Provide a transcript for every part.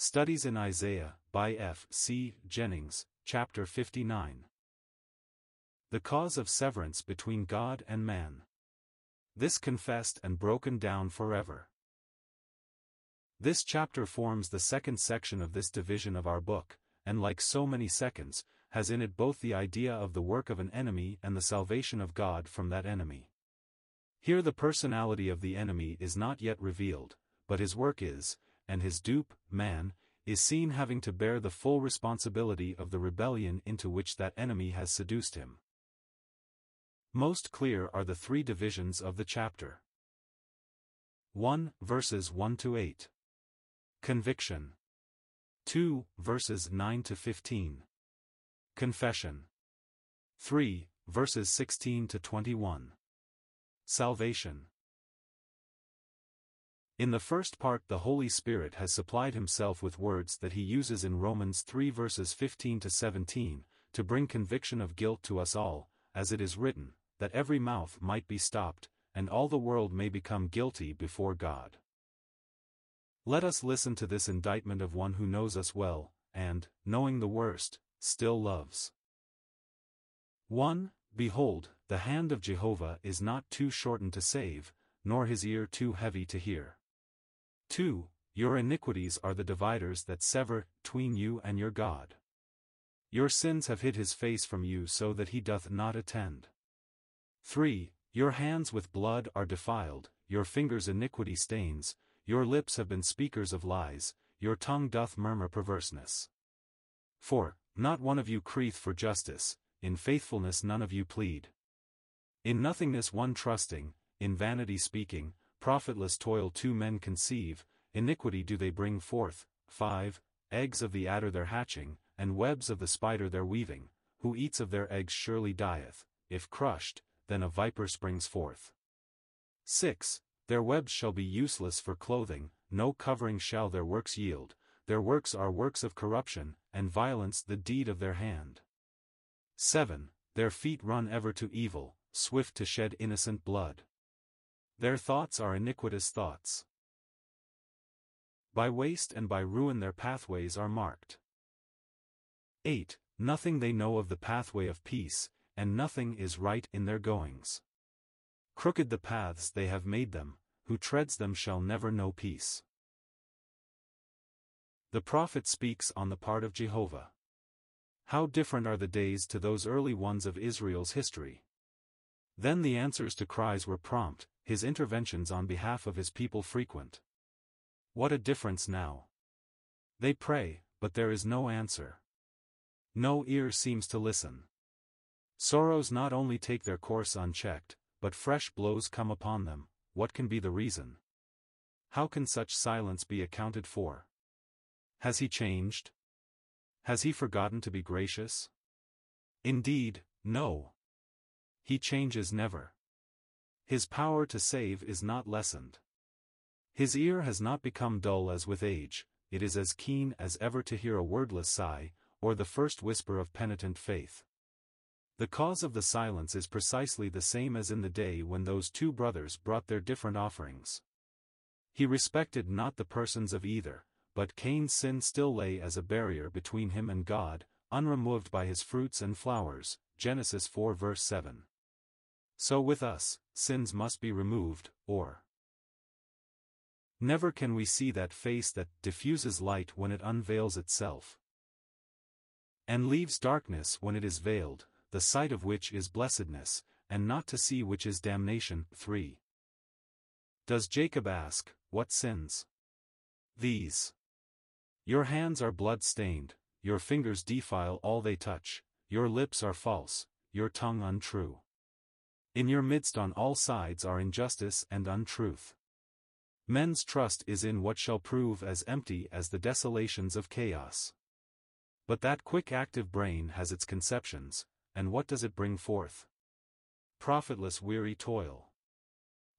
Studies in Isaiah, by F. C. Jennings, Chapter 59. The cause of severance between God and man. This confessed and broken down forever. This chapter forms the second section of this division of our book, and like so many seconds, has in it both the idea of the work of an enemy and the salvation of God from that enemy. Here the personality of the enemy is not yet revealed, but his work is, and his dupe, man, is seen having to bear the full responsibility of the rebellion into which that enemy has seduced him. Most clear are the three divisions of the chapter. 1. Verses 1 to 8. Conviction. 2. Verses 9 to 15. Confession. 3. Verses 16 to 21. Salvation. In the first part the Holy Spirit has supplied himself with words that he uses in Romans 3 verses 15 to 17, to bring conviction of guilt to us all, as it is written, that every mouth might be stopped, and all the world may become guilty before God. Let us listen to this indictment of one who knows us well, and, knowing the worst, still loves. 1. Behold, the hand of Jehovah is not too shortened to save, nor his ear too heavy to hear. 2. Your iniquities are the dividers that sever, tween you and your God. Your sins have hid his face from you so that he doth not attend. 3. Your hands with blood are defiled, your fingers iniquity stains, your lips have been speakers of lies, your tongue doth murmur perverseness. 4. Not one of you crieth for justice, in faithfulness none of you plead. In nothingness one trusting, in vanity speaking, profitless toil two men conceive, iniquity do they bring forth, 5. Eggs of the adder their hatching, and webs of the spider their weaving, who eats of their eggs surely dieth, if crushed, then a viper springs forth. 6. Their webs shall be useless for clothing, no covering shall their works yield, their works are works of corruption, and violence the deed of their hand. 7. Their feet run ever to evil, swift to shed innocent blood. Their thoughts are iniquitous thoughts. By waste and by ruin their pathways are marked. 8. Nothing they know of the pathway of peace, and nothing is right in their goings. Crooked the paths they have made them, who treads them shall never know peace. The prophet speaks on the part of Jehovah. How different are the days to those early ones of Israel's history. Then the answers to cries were prompt, his interventions on behalf of his people frequent. What a difference now! They pray, but there is no answer. No ear seems to listen. Sorrows not only take their course unchecked, but fresh blows come upon them, what can be the reason? How can such silence be accounted for? Has he changed? Has he forgotten to be gracious? Indeed, no. He changes never. His power to save is not lessened. His ear has not become dull as with age, it is as keen as ever to hear a wordless sigh, or the first whisper of penitent faith. The cause of the silence is precisely the same as in the day when those two brothers brought their different offerings. He respected not the persons of either, but Cain's sin still lay as a barrier between him and God, unremoved by his fruits and flowers, Genesis 4 verse 7. So with us, sins must be removed, or Never can we see that face that diffuses light when it unveils itself, and leaves darkness when it is veiled, the sight of which is blessedness, and not to see which is damnation. 3. Does Jacob ask, What sins? These. Your hands are blood-stained, your fingers defile all they touch, your lips are false, your tongue untrue. In your midst on all sides are injustice and untruth. Men's trust is in what shall prove as empty as the desolations of chaos. But that quick active brain has its conceptions, and what does it bring forth? Profitless weary toil.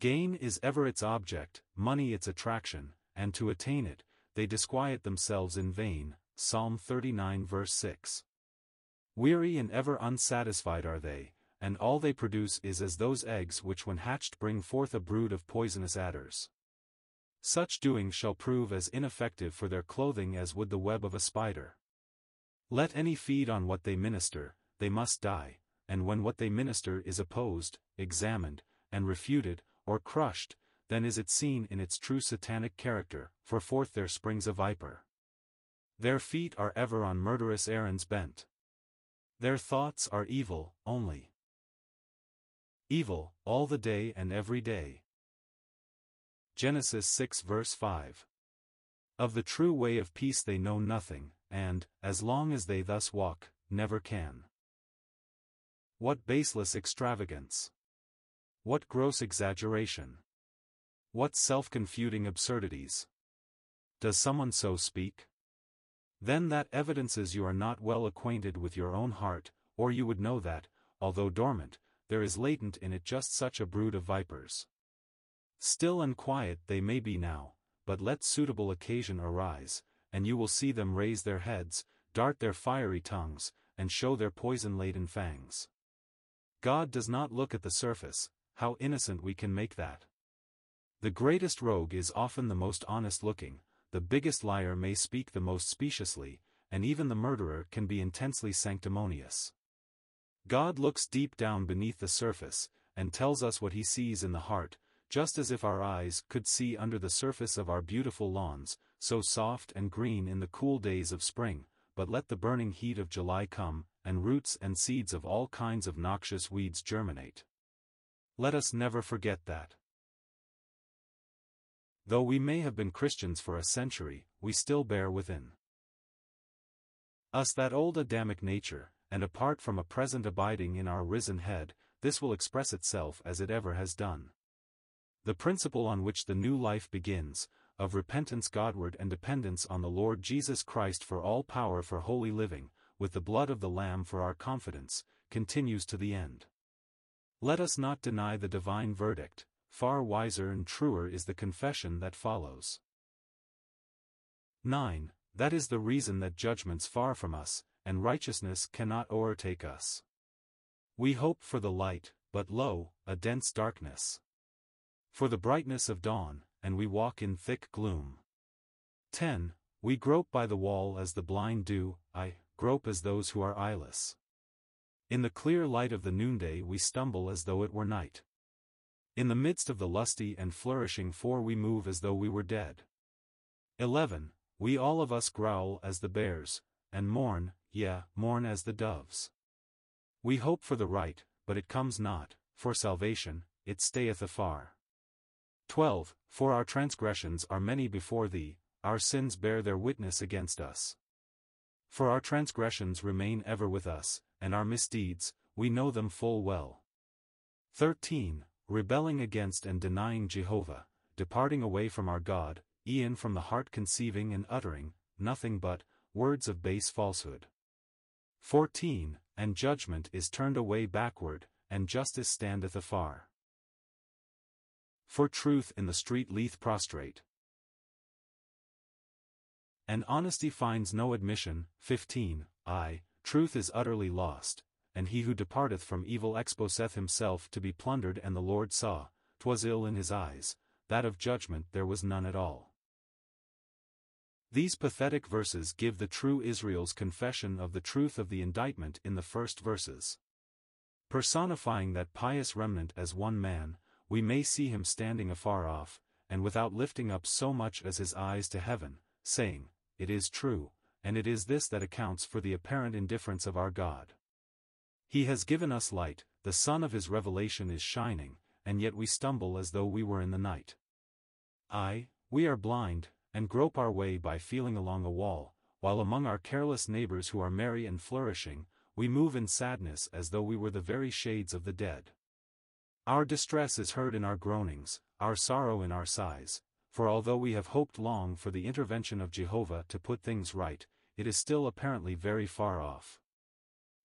Gain is ever its object, money its attraction, and to attain it, they disquiet themselves in vain. Psalm 39 verse 6. Weary and ever unsatisfied are they, and all they produce is as those eggs which when hatched bring forth a brood of poisonous adders. Such doing shall prove as ineffective for their clothing as would the web of a spider. Let any feed on what they minister, they must die, and when what they minister is opposed, examined, and refuted, or crushed, then is it seen in its true satanic character, for forth there springs a viper. Their feet are ever on murderous errands bent. Their thoughts are evil, only. Evil, all the day and every day. Genesis 6 verse 5. Of the true way of peace they know nothing, and, as long as they thus walk, never can. What baseless extravagance! What gross exaggeration! What self-confuting absurdities! Does someone so speak? Then that evidences you are not well acquainted with your own heart, or you would know that, although dormant, there is latent in it just such a brood of vipers. Still and quiet they may be now, but let suitable occasion arise, and you will see them raise their heads, dart their fiery tongues, and show their poison-laden fangs. God does not look at the surface, how innocent we can make that. The greatest rogue is often the most honest-looking, the biggest liar may speak the most speciously, and even the murderer can be intensely sanctimonious. God looks deep down beneath the surface, and tells us what he sees in the heart, just as if our eyes could see under the surface of our beautiful lawns, so soft and green in the cool days of spring, but let the burning heat of July come, and roots and seeds of all kinds of noxious weeds germinate. Let us never forget that. Though we may have been Christians for a century, we still bear within us that old Adamic nature, and apart from a present abiding in our risen head, this will express itself as it ever has done. The principle on which the new life begins, of repentance Godward and dependence on the Lord Jesus Christ for all power for holy living, with the blood of the Lamb for our confidence, continues to the end. Let us not deny the divine verdict, far wiser and truer is the confession that follows. 9. That is the reason that judgment's far from us, and righteousness cannot o'ertake us. We hope for the light, but lo, a dense darkness. For the brightness of dawn, and we walk in thick gloom. 10. We grope by the wall as the blind do, I, grope as those who are eyeless. In the clear light of the noonday we stumble as though it were night. In the midst of the lusty and flourishing four we move as though we were dead. 11. We all of us growl as the bears, and mourn, yea, mourn as the doves. We hope for the right, but it comes not, for salvation, it stayeth afar. 12. For our transgressions are many before thee, our sins bear their witness against us. For our transgressions remain ever with us, and our misdeeds, we know them full well. 13 rebelling against and denying Jehovah, departing away from our God, e'en from the heart conceiving and uttering, nothing but, words of base falsehood. 14. And judgment is turned away backward, and justice standeth afar. For truth in the street leath prostrate. And honesty finds no admission. 15. I, truth is utterly lost, and he who departeth from evil exposeth himself to be plundered and the Lord saw, 'twas ill in his eyes, that of judgment there was none at all. These pathetic verses give the true Israel's confession of the truth of the indictment in the first verses. Personifying that pious remnant as one man, we may see him standing afar off, and without lifting up so much as his eyes to heaven, saying, It is true, and it is this that accounts for the apparent indifference of our God. He has given us light, the sun of his revelation is shining, and yet we stumble as though we were in the night. Ay, we are blind, and grope our way by feeling along a wall, while among our careless neighbors who are merry and flourishing, we move in sadness as though we were the very shades of the dead. Our distress is heard in our groanings, our sorrow in our sighs, for although we have hoped long for the intervention of Jehovah to put things right, it is still apparently very far off.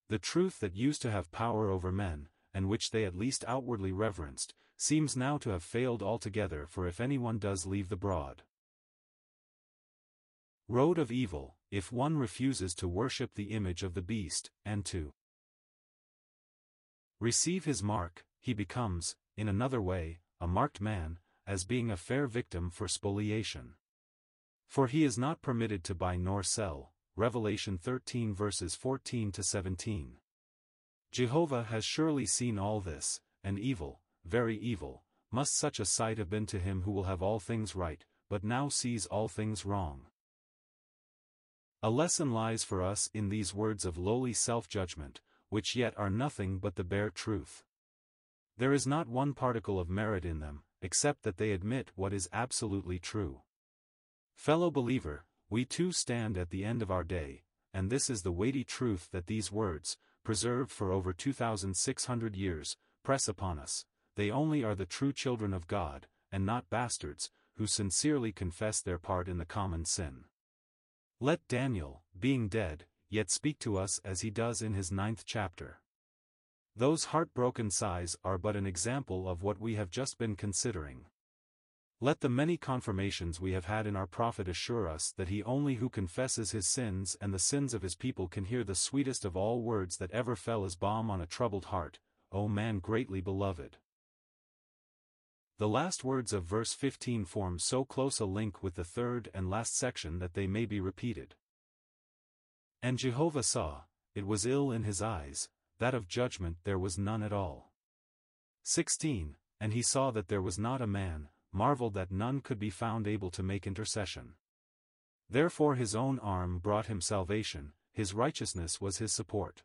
The truth that used to have power over men, and which they at least outwardly reverenced, seems now to have failed altogether for if anyone does leave the broad road of evil, if one refuses to worship the image of the beast, and to receive his mark, he becomes, in another way, a marked man, as being a fair victim for spoliation. For he is not permitted to buy nor sell, Revelation 13 verses 14 to 17. Jehovah has surely seen all this, and evil, very evil, must such a sight have been to him who will have all things right, but now sees all things wrong. A lesson lies for us in these words of lowly self-judgment, which yet are nothing but the bare truth. There is not one particle of merit in them, except that they admit what is absolutely true. Fellow believer, we too stand at the end of our day, and this is the weighty truth that these words, preserved for over 2,600 years, press upon us, they only are the true children of God, and not bastards, who sincerely confess their part in the common sin. Let Daniel, being dead, yet speak to us as he does in his ninth chapter. Those heartbroken sighs are but an example of what we have just been considering. Let the many confirmations we have had in our prophet assure us that he only who confesses his sins and the sins of his people can hear the sweetest of all words that ever fell as balm on a troubled heart, O man greatly beloved. The last words of verse 15 form so close a link with the third and last section that they may be repeated. And Jehovah saw, it was ill in his eyes, that of judgment there was none at all. 16. And he saw that there was not a man, marveled that none could be found able to make intercession. Therefore his own arm brought him salvation, his righteousness was his support.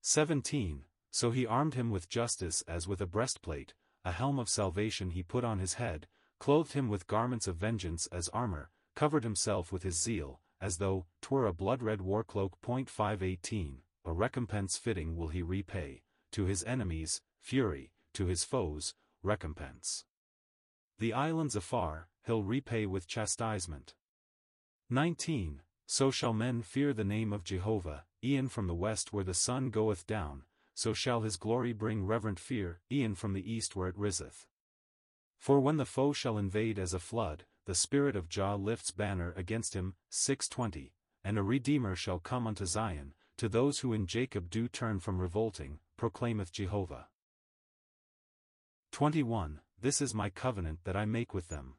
17. So he armed him with justice as with a breastplate, a helm of salvation he put on his head, clothed him with garments of vengeance as armor, covered himself with his zeal, as though, twere a blood-red war cloak. 518, a recompense fitting will he repay, to his enemies, fury, to his foes, recompense. The islands afar, he'll repay with chastisement. 19. So shall men fear the name of Jehovah, e'en from the west where the sun goeth down, so shall his glory bring reverent fear, e'en from the east where it riseth. For when the foe shall invade as a flood, the spirit of Jah lifts banner against him, 620, and a Redeemer shall come unto Zion, to those who in Jacob do turn from revolting, proclaimeth Jehovah. 21. This is my covenant that I make with them.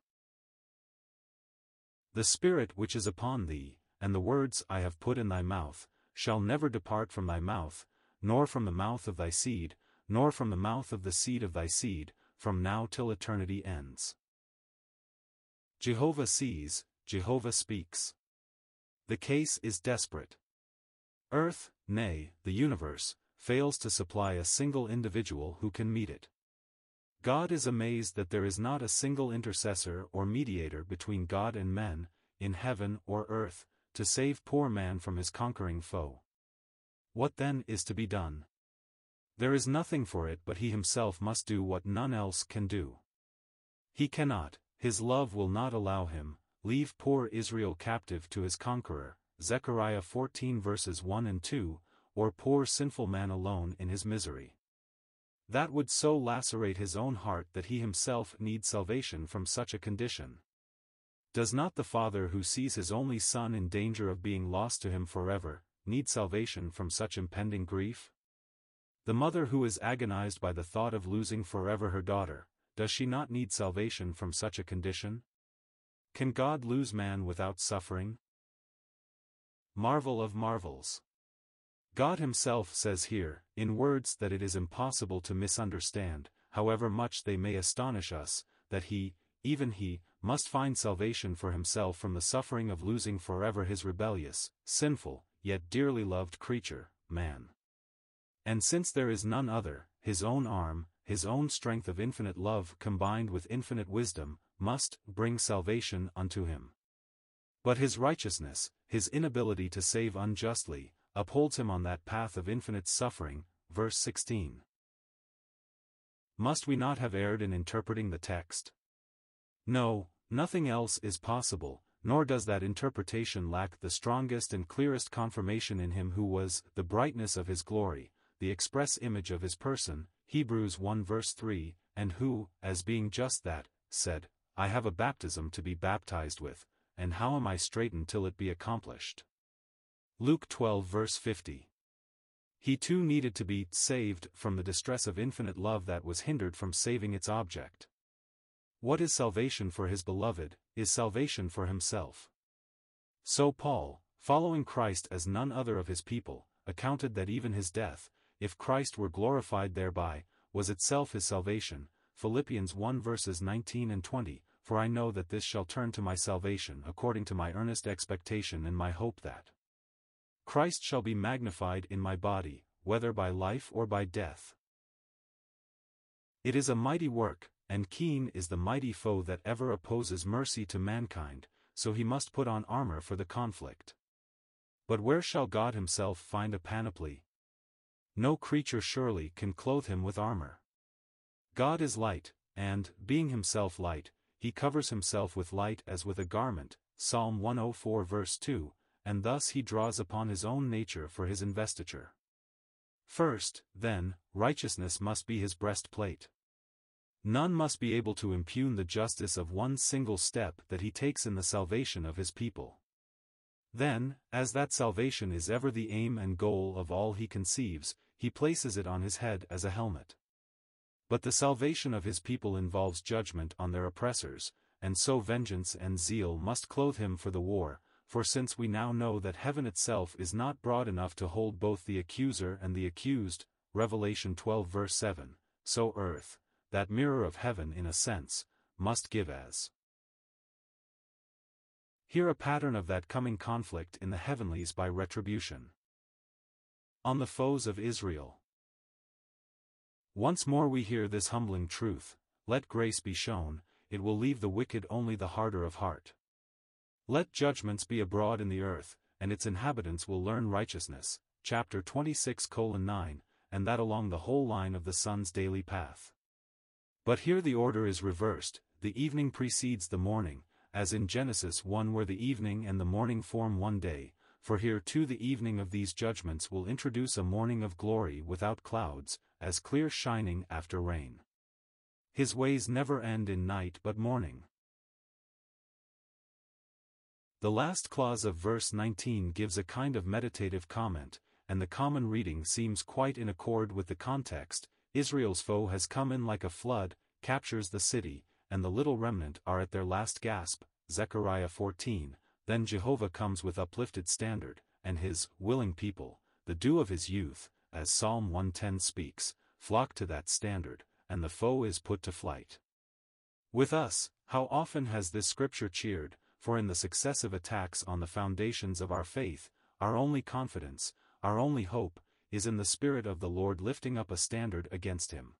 The Spirit which is upon thee, and the words I have put in thy mouth, shall never depart from thy mouth, nor from the mouth of thy seed, nor from the mouth of the seed of thy seed, from now till eternity ends. Jehovah sees, Jehovah speaks. The case is desperate. Earth, nay, the universe, fails to supply a single individual who can meet it. God is amazed that there is not a single intercessor or mediator between God and men, in heaven or earth, to save poor man from his conquering foe. What then is to be done? There is nothing for it but he himself must do what none else can do. He cannot, his love will not allow him, leave poor Israel captive to his conqueror, Zechariah 14 verses 1 and 2, or poor sinful man alone in his misery. That would so lacerate his own heart that he himself needs salvation from such a condition. Does not the father who sees his only son in danger of being lost to him forever, need salvation from such impending grief? The mother who is agonized by the thought of losing forever her daughter, does she not need salvation from such a condition? Can God lose man without suffering? Marvel of marvels. God himself says here, in words that it is impossible to misunderstand, however much they may astonish us, that he, even he, must find salvation for himself from the suffering of losing forever his rebellious, sinful, yet dearly loved creature, man. And since there is none other, his own arm, his own strength of infinite love combined with infinite wisdom, must bring salvation unto him. But his righteousness, his inability to save unjustly, upholds him on that path of infinite suffering, verse 16. Must we not have erred in interpreting the text? No, nothing else is possible, nor does that interpretation lack the strongest and clearest confirmation in him who was the brightness of his glory, the express image of his person, Hebrews 1 verse 3, and who, as being just that, said, I have a baptism to be baptized with, and how am I straitened till it be accomplished? Luke 12 verse 50. He too needed to be saved from the distress of infinite love that was hindered from saving its object. What is salvation for his beloved, is salvation for himself. So Paul, following Christ as none other of his people, accounted that even his death, if Christ were glorified thereby, was itself his salvation. Philippians 1 verses 19 and 20, For I know that this shall turn to my salvation according to my earnest expectation and my hope that Christ shall be magnified in my body, whether by life or by death. It is a mighty work, and keen is the mighty foe that ever opposes mercy to mankind, so he must put on armor for the conflict. But where shall God himself find a panoply? No creature surely can clothe him with armor. God is light, and, being himself light, he covers himself with light as with a garment, Psalm 104 verse 2, and thus he draws upon his own nature for his investiture. First, then, righteousness must be his breastplate. None must be able to impugn the justice of one single step that he takes in the salvation of his people. Then, as that salvation is ever the aim and goal of all he conceives, he places it on his head as a helmet. But the salvation of his people involves judgment on their oppressors, and so vengeance and zeal must clothe him for the war, for since we now know that heaven itself is not broad enough to hold both the accuser and the accused, Revelation 12 verse 7, so earth, that mirror of heaven in a sense, must give as. Here a pattern of that coming conflict in the heavenlies by retribution. On the foes of Israel. Once more we hear this humbling truth, let grace be shown, it will leave the wicked only the harder of heart. Let judgments be abroad in the earth, and its inhabitants will learn righteousness. Chapter 26 9, and that along the whole line of the sun's daily path. But here the order is reversed, the evening precedes the morning, as in Genesis 1 where the evening and the morning form one day, for here too the evening of these judgments will introduce a morning of glory without clouds, as clear shining after rain. His ways never end in night but morning. The last clause of verse 19 gives a kind of meditative comment, and the common reading seems quite in accord with the context, Israel's foe has come in like a flood, captures the city, and the little remnant are at their last gasp, Zechariah 14, then Jehovah comes with uplifted standard, and his willing people, the dew of his youth, as Psalm 110 speaks, flock to that standard, and the foe is put to flight. With us, how often has this scripture cheered, for in the successive attacks on the foundations of our faith, our only confidence, our only hope, is in the Spirit of the Lord lifting up a standard against him.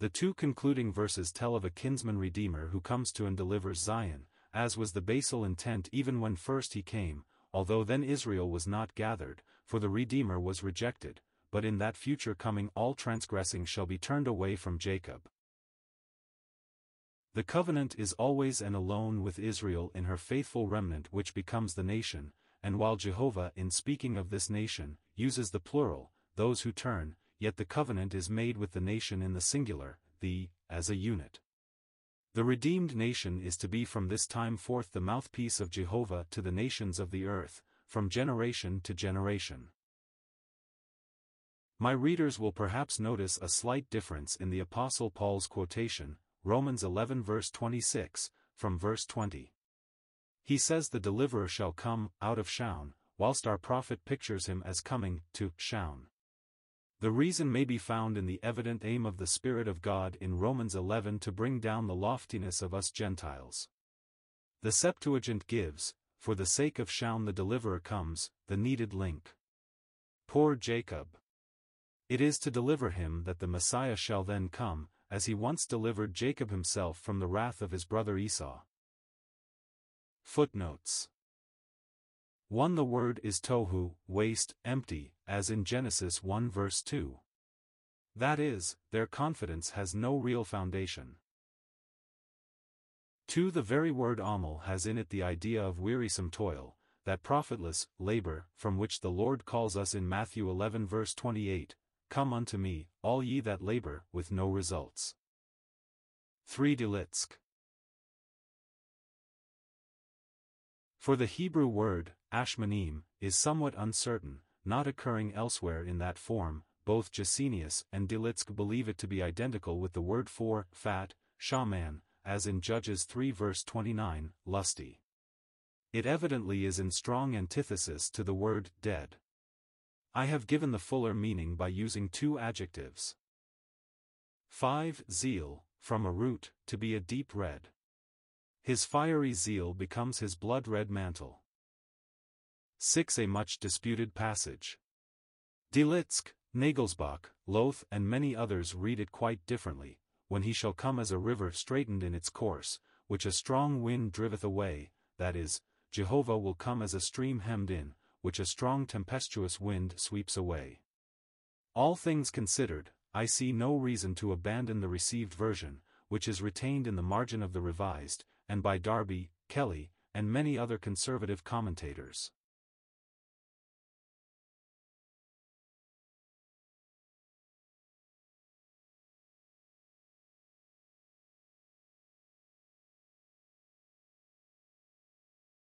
The two concluding verses tell of a kinsman redeemer who comes to and delivers Zion, as was the basal intent even when first he came, although then Israel was not gathered, for the Redeemer was rejected, but in that future coming all transgressing shall be turned away from Jacob. The covenant is always and alone with Israel in her faithful remnant which becomes the nation, and while Jehovah in speaking of this nation, uses the plural, those who turn, yet the covenant is made with the nation in the singular, the, as a unit. The redeemed nation is to be from this time forth the mouthpiece of Jehovah to the nations of the earth, from generation to generation. My readers will perhaps notice a slight difference in the Apostle Paul's quotation, Romans 11 verse 26, from verse 20. He says the deliverer shall come out of Zion, whilst our prophet pictures him as coming to Zion. The reason may be found in the evident aim of the Spirit of God in Romans 11 to bring down the loftiness of us Gentiles. The Septuagint gives, for the sake of Zion the deliverer comes, the needed link. Poor Jacob. It is to deliver him that the Messiah shall then come, as he once delivered Jacob himself from the wrath of his brother Esau. Footnotes 1. The word is tohu, waste, empty, as in Genesis 1 verse 2. That is, their confidence has no real foundation. 2. The very word amal has in it the idea of wearisome toil, that profitless labor, from which the Lord calls us in Matthew 11 verse 28, Come unto me, all ye that labor, with no results. 3. Delitzsch. For the Hebrew word, ashmanim, is somewhat uncertain, not occurring elsewhere in that form, both Gesenius and Delitzsch believe it to be identical with the word for fat, shaman, as in Judges 3 verse 29, lusty. It evidently is in strong antithesis to the word dead. I have given the fuller meaning by using two adjectives. 5. Zeal, from a root, to be a deep red. His fiery zeal becomes his blood-red mantle. 6. A much disputed passage. Delitzsch, Nagelsbach, Lowth and many others read it quite differently, when he shall come as a river straightened in its course, which a strong wind driveth away, that is, Jehovah will come as a stream hemmed in, which a strong tempestuous wind sweeps away. All things considered, I see no reason to abandon the received version, which is retained in the margin of the revised, and by Darby, Kelly, and many other conservative commentators.